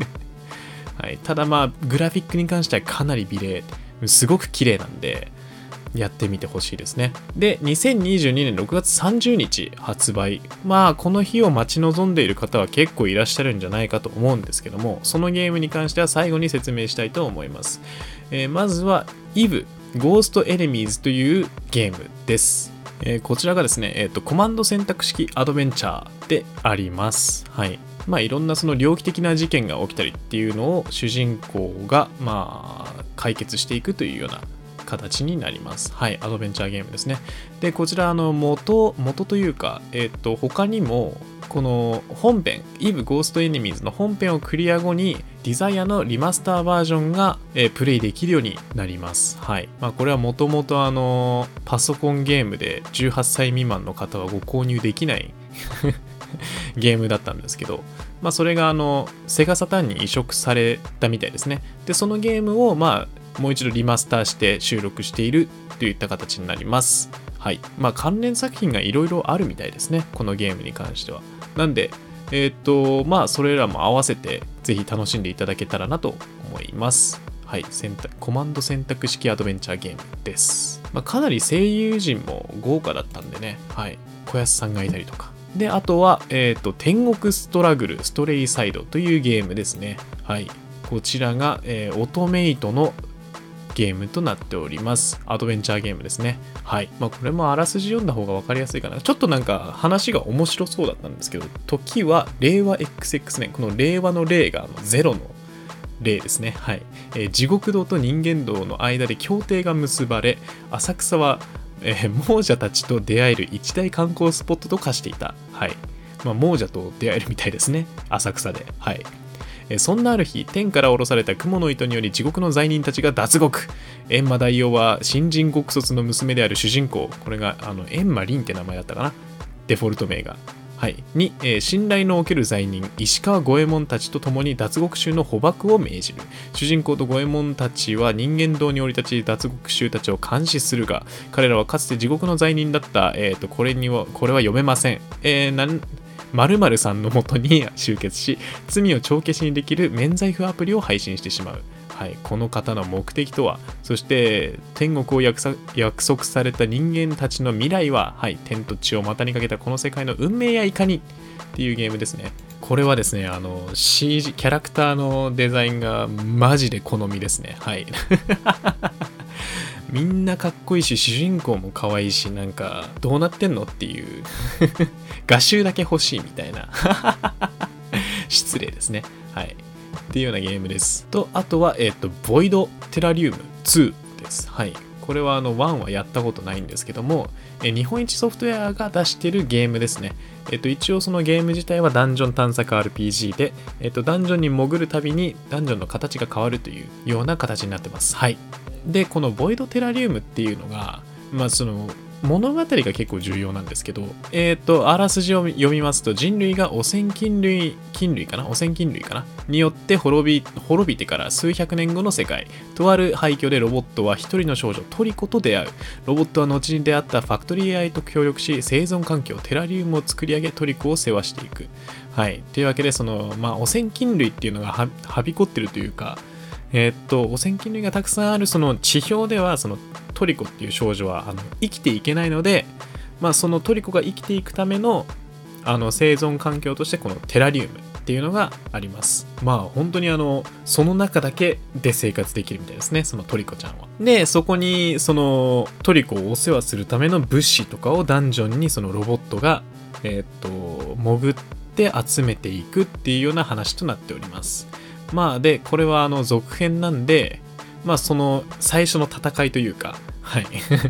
はい、ただまあ、グラフィックに関してはかなり美麗、すごく綺麗なんで、やってみてほしいですね。で、2022年6月30日発売。まあ、この日を待ち望んでいる方は結構いらっしゃるんじゃないかと思うんですけども、そのゲームに関しては最後に説明したいと思います。えーまずは、EVE Ghost Enemies というゲームです。えーこちらがですね、えーと、コマンド選択式アドベンチャーであります。はい。まあ、いろんなその猟奇的な事件が起きたりっていうのを主人公が、まあ、解決していくというような形になります。はい、アドベンチャーゲームですね。で、こちら、あの、元、元というか、えっ、と、他にも、この本編、EVE Ghost Enemies の本編をクリア後に、ディザイアのリマスターバージョンが、えープレイできるようになります。はい。まあ、これはもともとあの、パソコンゲームで18歳未満の方はご購入できない ゲームだったんですけど、まあ、それがあの、セガサタンに移植されたみたいですね。で、そのゲームを、まあ、もう一度リマスターして収録しているといった形になります。はい。まあ、関連作品がいろいろあるみたいですね。このゲームに関しては。なんで、えーっと、まあ、それらも合わせて、ぜひ楽しんでいただけたらなと思います。はい、選択コマンド選択式アドベンチャーゲームです。まあ、かなり声優陣も豪華だったんでね、はい、小安さんがいたりとか。で、あとは、えっ、と、天国ストラグル、ストレイサイドというゲームですね。はい。こちらが、えーオトメイトのゲームとなっております。アドベンチャーゲームですね。はい。まあこれもあらすじ読んだ方が分かりやすいかな。ちょっとなんか話が面白そうだったんですけど、時は令和 XX 年。この令和の令があのゼロの例ですね。はい、えー地獄道と人間道の間で協定が結ばれ、浅草は、えー亡者たちと出会える一大観光スポットと化していた。はい。まあ、亡者と出会えるみたいですね。浅草で。はい。そんなある日、天から降ろされた雲の糸により地獄の罪人たちが脱獄。閻魔大王は新人極卒の娘である主人公。これが、あの、閻魔凛って名前だったかな。デフォルト名が。はい、に、えー信頼のおける罪人石川五右衛門たちと共に脱獄衆の捕獲を命じる主人公と五右衛門たちは人間道に降り立ち脱獄衆たちを監視するが彼らはかつて地獄の罪人だった、えー、とこれにはこれは読めません、えーなん〇〇さんのもとに 集結し罪を帳消しにできる免罪符アプリを配信してしまう。はい、この方の目的とは？そして天国を約束された人間たちの未来は、はい、天と地を股にかけたこの世界の運命やいかに？っていうゲームですね。これはですねあの CG キャラクターのデザインがマジで好みですね。はい。みんなかっこいいし主人公も可愛いしなんかどうなってんの？っていう。画集だけ欲しいみたいな 失礼ですねはいっていうようなゲームです。と、あとは、えっ、と、ボイドテラリウム2です。はい。これは、あの、1はやったことないんですけども、え日本一ソフトウェアが出してるゲームですね。えっ、と、一応そのゲーム自体はダンジョン探索 RPG で、えっ、と、ダンジョンに潜るたびにダンジョンの形が変わるというような形になってます。はい。で、このボイドテラリウムっていうのが、まあ、その、物語が結構重要なんですけど、えっ、と、あらすじを読みますと、人類が汚染菌類、菌類かな？汚染菌類かな？によって滅び、滅びてから数百年後の世界。とある廃墟でロボットは一人の少女トリコと出会う。ロボットは後に出会ったファクトリー AI と協力し、生存環境、テラリウムを作り上げトリコを世話していく。はい。というわけで、その、まあ、汚染菌類っていうのがははびこってるというか、えーっと、汚染菌類がたくさんあるその地表では、そのトリコっていう少女はあの生きていけないので、まあ、そのトリコが生きていくためのあの生存環境としてこのテラリウムっていうのがあります。まあ本当にあのその中だけで生活できるみたいですね、そのトリコちゃんは。で、そこにそのトリコをお世話するための物資とかをダンジョンにそのロボットが、えーっと潜って集めていくっていうような話となっております。まあで、これはあの続編なんで、まあその最初の戦いというか、はい、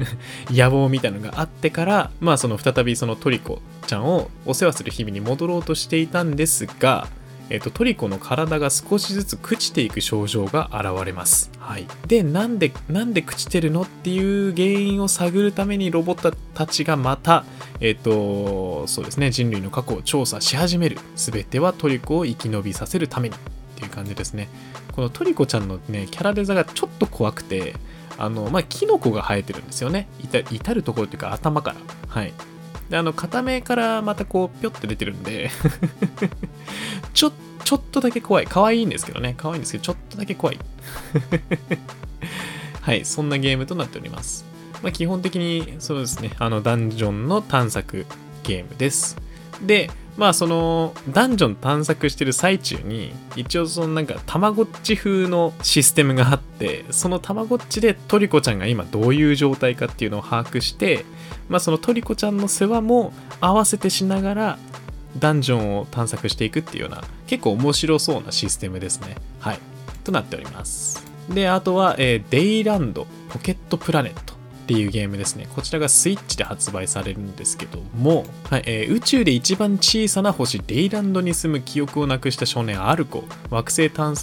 野望みたいなのがあってから、まあその再びそのトリコちゃんをお世話する日々に戻ろうとしていたんですが、えっと、トリコの体が少しずつ朽ちていく症状が現れます。はい。で、なんで、なんで朽ちてるのっていう原因を探るためにロボットたちがまた、えっと、そうですね、人類の過去を調査し始める。すべてはトリコを生き延びさせるためにっていう感じですね。このトリコちゃんのね、キャラデザがちょっと怖くて、あの、まあ、キノコが生えてるんですよね。至至るところっていうか頭から。はい。で、あの、片目からまたこう、ぴょって出てるんで ちょ、ちょっとだけ怖い。可愛いんですけどね。可愛いんですけど、ちょっとだけ怖い。はい、そんなゲームとなっております。まあ、基本的に、そうですね、あの、ダンジョンの探索ゲームです。で、まあそのダンジョン探索してる最中に一応そのなんかたまごっち風のシステムがあってそのたまごっちでトリコちゃんが今どういう状態かっていうのを把握してまあそのトリコちゃんの世話も合わせてしながらダンジョンを探索していくっていうような結構面白そうなシステムですね。はい。となっております。であとは、えーデイランドポケットプラネット。っていうゲームですね。こちらがスイッチで発売されるんですけども、はいえー宇宙で一番小さな星デイランドに住む記憶をなくした少年アルコ、惑星探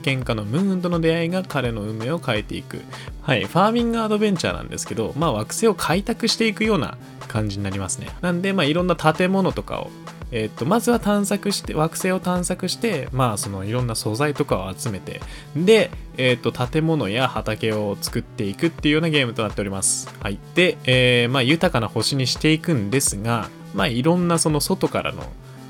検家のムーンとの出会いが彼の運命を変えていく。はい、ファーミングアドベンチャーなんですけど、まあ惑星を開拓していくような感じになりますね。なんで、まあいろんな建物とかをえー、とまずは探索して惑星を探索してまあそのいろんな素材とかを集めてで、えー、と建物や畑を作っていくっていうようなゲームとなっております。はい。で、えーまあ、豊かな星にしていくんですがまあいろんなその外からの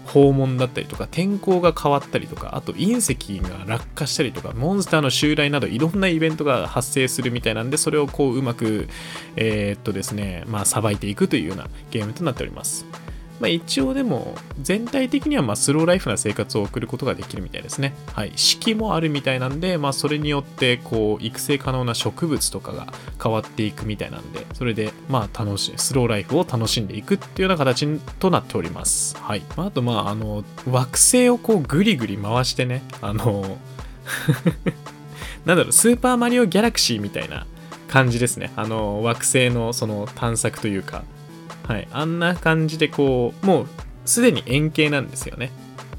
訪問だったりとか天候が変わったりとかあと隕石が落下したりとかモンスターの襲来などいろんなイベントが発生するみたいなんでそれをこううまくえーっとですねまあさばいていくというようなゲームとなっております。まあ、一応でも全体的にはまスローライフな生活を送ることができるみたいですね。はい。四季もあるみたいなんで、まあ、それによってこう育成可能な植物とかが変わっていくみたいなんで、それでまあ楽しい、スローライフを楽しんでいくっていうような形となっております。はい。まあ、あとまあ、あの、惑星をこうぐりぐり回してね、あの、なんだろう、スーパーマリオギャラクシーみたいな感じですね。あの、惑星のその探索というか、はい、あんな感じでこうもうすでに円形なんですよね。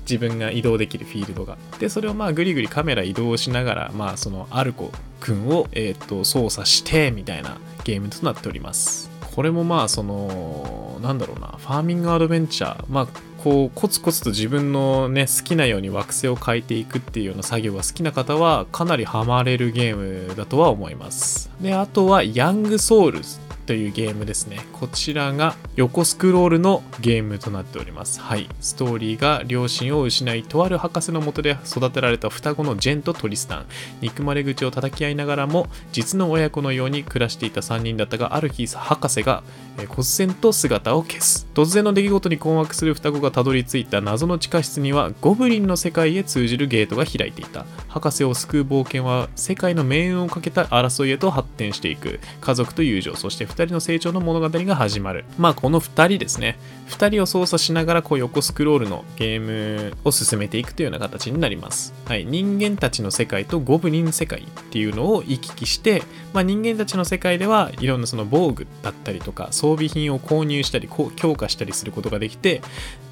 自分が移動できるフィールドが。でそれをまあぐりぐりカメラ移動しながらまあそのアルコ君を、えー、と操作してみたいなゲームとなっております。これもまあそのなんだろうなファーミングアドベンチャー。まあこうコツコツと自分のね好きなように惑星を変えていくっていうような作業が好きな方はかなりハマれるゲームだとは思います。であとはヤングソウルズ。というゲームですね。こちらが横スクロールのゲームとなっております。はい。ストーリーが両親を失い、とある博士のもとで育てられた双子のジェンとトリスタン。憎まれ口を叩き合いながらも、実の親子のように暮らしていた3人だったが、ある日、博士が、え忽然と姿を消す。突然の出来事に困惑する双子がたどり着いた謎の地下室には、ゴブリンの世界へ通じるゲートが開いていた。博士を救う冒険は、世界の命運をかけた争いへと発展していく。家族と友情、そして2人の成長の物語が始まる。まあ、この2人ですね。2人を操作しながら、こう横スクロールのゲームを進めていくというような形になります。はい。人間たちの世界とゴブリン世界っていうのを行き来して、まあ、人間たちの世界ではいろんなその防具だったりとか、装備品を購入したり、強化したりすることができて、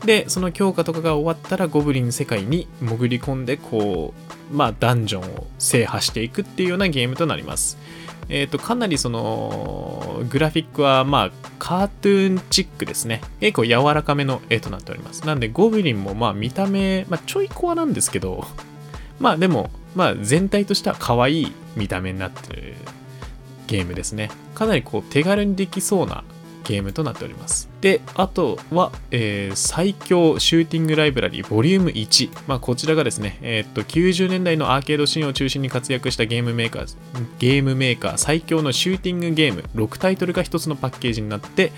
で、その強化とかが終わったらゴブリン世界に潜り込んで、こう、まあ、ダンジョンを制覇していくっていうようなゲームとなります。えっ、ー、と、かなりその、グラフィックは、まあ、カートゥーンチックですね。結構柔らかめの絵となっております。なんで、ゴブリンも、まあ、見た目、まあ、ちょいコアなんですけど、まあ、でも、まあ、全体としては可愛い見た目になってるゲームですね。かなりこう、手軽にできそうなゲームとなっております。で、あとは、えー、最強シューティングライブラリーボリューム1。まあ、こちらがですね、えー、っと、90年代のアーケードシーンを中心に活躍したゲームメーカー、ゲームメーカー最強のシューティングゲーム6タイトルが1つのパッケージになって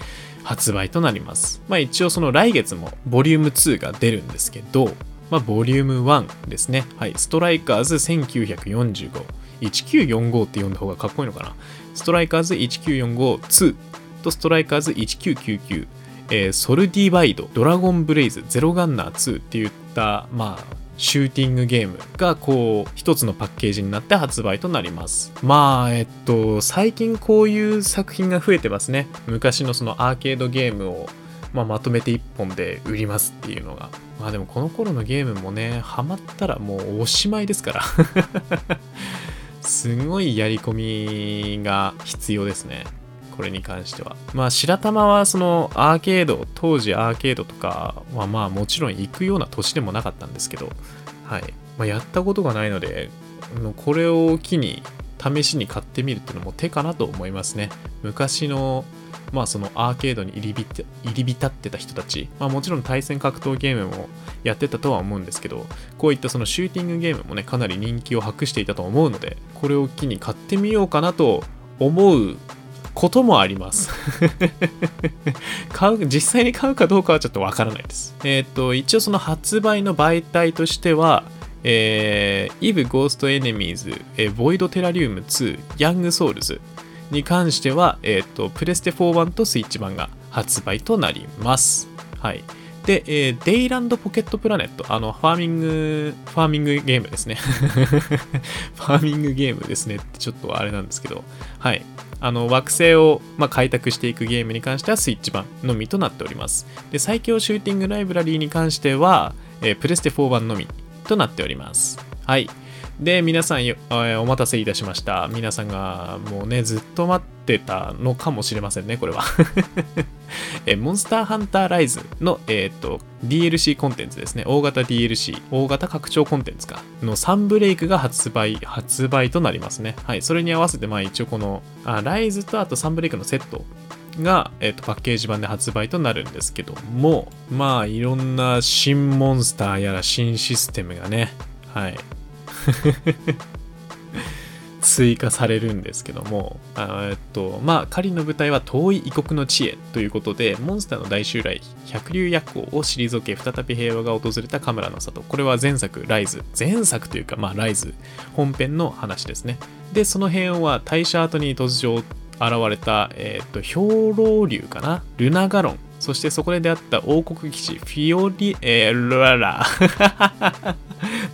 発売となります。まあ、一応その来月もボリューム2が出るんですけど、まあ、ボリューム1ですね。はい、ストライカーズ1945。1945って呼んだ方がかっこいいのかな。ストライカーズ19452とストライカーズ1999、えー、ソルディバイド、ドラゴンブレイズ、ゼロガンナー2っていった、まあ、シューティングゲームがこう一つのパッケージになって発売となります。まあ、えっと、最近こういう作品が増えてますね。昔のそのアーケードゲームを、まあ、まとめて1本で売りますっていうのが。まあでもこの頃のゲームもね、ハマったらもうおしまいですから すごいやり込みが必要ですね。これに関しては。まあ、白玉はそのアーケード、当時アーケードとかはまあもちろん行くような年でもなかったんですけど、はい。まあ、やったことがないので、これを機に試しに買ってみるっていうのも手かなと思いますね。昔のまあそのアーケードに入り浸入り浸ってた人たち、まあもちろん対戦格闘ゲームもやってたとは思うんですけど、こういったそのシューティングゲームもね、かなり人気を博していたと思うので、これを機に買ってみようかなと思うこともあります買う、実際に買うかどうかはちょっとわからないです。え、ー、と、一応その発売の媒体としては、イブ・ゴースト・エネミーズ、ボイド・テラリウム2、ヤング・ソウルズに関しては、え、ー、と、プレステ4版とスイッチ版が発売となります。はい。で、えー、デイランドポケットプラネット、あの、ファーミング、ファーミングゲームですね。ファーミングゲームですねってちょっとあれなんですけど、はい。あの惑星を、まあ、開拓していくゲームに関してはスイッチ版のみとなっております。で最強シューティングライブラリーに関しては、えー、プレステ4版のみとなっております。はい。で、皆さん、えー、お待たせいたしました。皆さんがもうね、ずっと待ってたのかもしれませんね、これはえ。モンスターハンターライズの、えっ、と、DLC コンテンツですね。大型 DLC、大型拡張コンテンツか。の3ブレイクが発売、発売となりますね。はい。それに合わせて、まあ一応この、あライズとあと3ブレイクのセットが、えっ、と、パッケージ版で発売となるんですけども、まあいろんな新モンスターやら新システムがね、はい。追加されるんですけども、えっと、まあ、仮の舞台は遠い異国の地へということで、モンスターの大襲来、百竜夜行を退け、再び平和が訪れたカムラの里。これは前作、ライズ。前作というか、まあ、ライズ本編の話ですね。で、その辺は大社後に突如現れた、えっと、兵糧竜かな？ルナガロン。そしてそこで出会った王国騎士フィオリ、えー、ララ。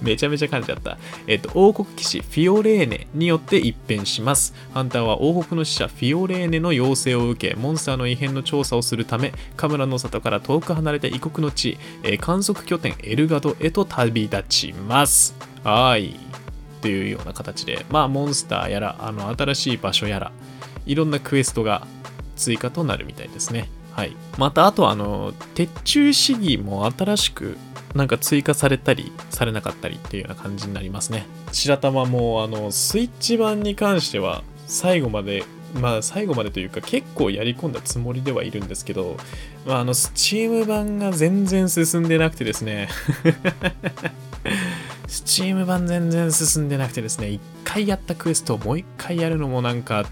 めちゃめちゃ噛んじゃった。えっ、と、王国騎士フィオレーネによって一変します。ハンターは王国の使者フィオレーネの要請を受け、モンスターの異変の調査をするため、カムラの里から遠く離れた異国の地、えー、観測拠点エルガドへと旅立ちます。はい。というような形で、まあ、モンスターやら、あの、新しい場所やら、いろんなクエストが追加となるみたいですね。はい。また、あと、あの、鉄柱市議も新しくなんか追加されたりされなかったりっていうような感じになりますね。白玉もあのスイッチ版に関しては最後までまあ最後までというか結構やり込んだつもりではいるんですけど、まあ、あのスチーム版が全然進んでなくてですね スチーム版全然進んでなくてですね一回やったクエストをもう一回やるのもなんか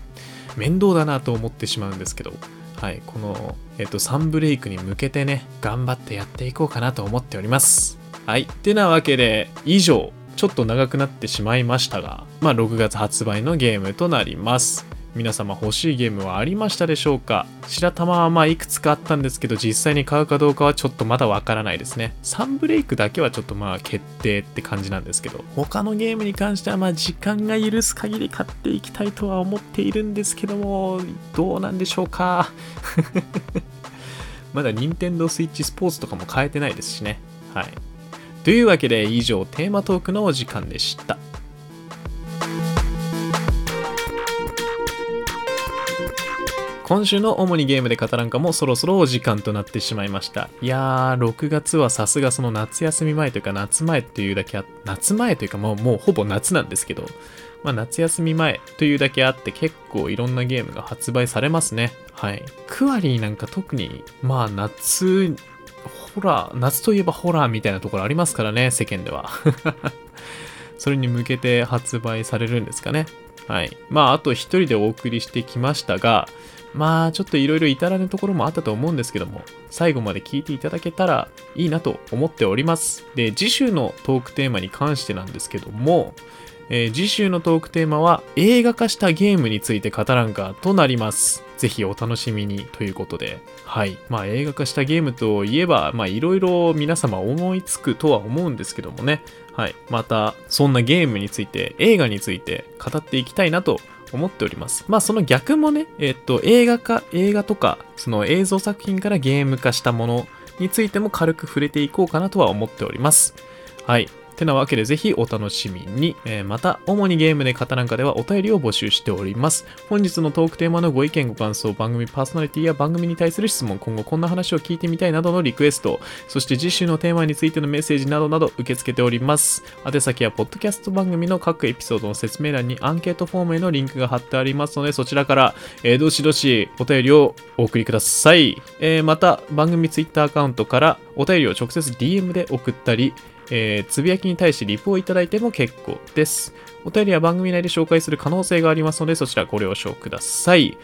面倒だなと思ってしまうんですけどはい、この、えっと、サンブレイクに向けてね、頑張ってやっていこうかなと思っております。はい。ってなわけで、以上、ちょっと長くなってしまいましたが、まあ、6月発売のゲームとなります。皆様欲しいゲームはありましたでしょうか？白玉はまあいくつかあったんですけど実際に買うかどうかはちょっとまだわからないですね。サンブレイクだけはちょっとまあ決定って感じなんですけど他のゲームに関してはまあ時間が許す限り買っていきたいとは思っているんですけどもどうなんでしょうか？まだ任天堂 switch スポーツとかも変えてないですしね。はい。というわけで以上テーマトークのお時間でした。今週の主にゲームで語らんかもそろそろお時間となってしまいました。いやー、6月はさすがその夏休み前というか夏前っていうだけあ夏前というかもうもうほぼ夏なんですけど、まあ夏休み前というだけあって結構いろんなゲームが発売されますね。はい。クワリーなんか特に、まあ夏、ホラー、夏といえばホラーみたいなところありますからね、世間では。それに向けて発売されるんですかね。はい。まあ、あと一人でお送りしてきましたが、まあちょっといろいろ至らぬところもあったと思うんですけども、最後まで聞いていただけたらいいなと思っております。で、次週のトークテーマに関してなんですけども、えー、次週のトークテーマは映画化したゲームについて語らんかとなります。ぜひお楽しみにということで、はい。まあ映画化したゲームといえば、まあいろいろ皆様思いつくとは思うんですけどもね、はい。また、そんなゲームについて、映画について語っていきたいなと思っております。まあその逆もね、えっと、映画化、映画とか、その映像作品からゲーム化したものについても軽く触れていこうかなとは思っております。はい。てなわけでぜひお楽しみに。えー、また、主にゲームで語らんかではお便りを募集しております。本日のトークテーマのご意見ご感想、番組パーソナリティや番組に対する質問、今後こんな話を聞いてみたいなどのリクエスト、そして次週のテーマについてのメッセージなどなど受け付けております。宛先は、ポッドキャスト番組の各エピソードの説明欄にアンケートフォームへのリンクが貼ってありますので、そちらから、えー、どしどしお便りをお送りください。えー、また、番組ツイッターアカウントからお便りを直接 DM で送ったり、えー、つぶやきに対しリプをいただいても結構です。お便りは番組内で紹介する可能性がありますので、そちらご了承ください。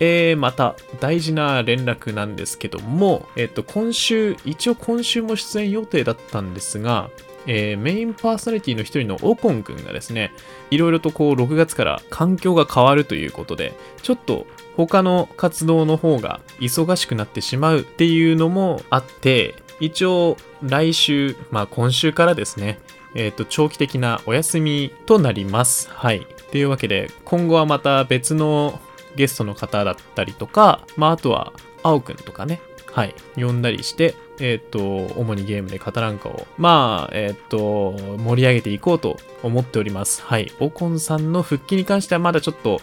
えー、また、大事な連絡なんですけども、えっ、と、今週、一応今週も出演予定だったんですが、えー、メインパーソナリティの一人のオコンくんがですね、いろいろとこう6月から環境が変わるということで、ちょっと他の活動の方が忙しくなってしまうっていうのもあって、一応来週、まあ今週からですね、えっ、ー、と、長期的なお休みとなります。はい。というわけで、今後はまた別のゲストの方だったりとか、まああとは、青くんとかね、はい、呼んだりして、えっ、ー、と、主にゲームで語らんかを、まあ、えっ、ー、と、盛り上げていこうと思っております。はい。オコンさんの復帰に関してはまだちょっと、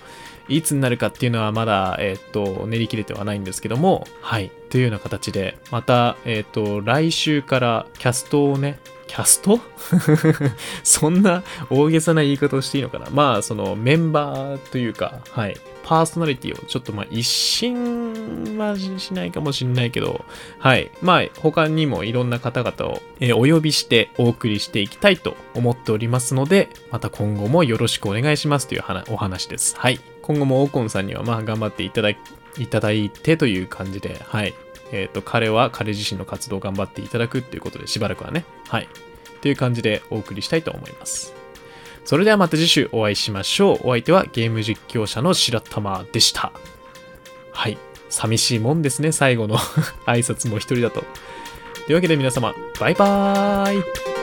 いつになるかっていうのはまだ、えっ、ー、と、練り切れてはないんですけども、はい。というような形で、また、えっ、ー、と、来週からキャストをね、キャスト？そんな大げさな言い方をしていいのかな？まあ、そのメンバーというか、はい、パーソナリティをちょっとまあ一新はしないかもしれないけど、はい。まあ他にもいろんな方々を、えお呼びしてお送りしていきたいと思っておりますので、また今後もよろしくお願いしますというお話です。はい。今後もオーコンさんにはまあ頑張っていただいただいてという感じで、はい。えっ、ー、と、彼は彼自身の活動を頑張っていただくっていうことでしばらくはね、はい。という感じでお送りしたいと思います。それではまた次週お会いしましょう。お相手はゲーム実況者の白玉でした。はい。寂しいもんですね、最後の 挨拶も一人だと。というわけで皆様、バイバーイ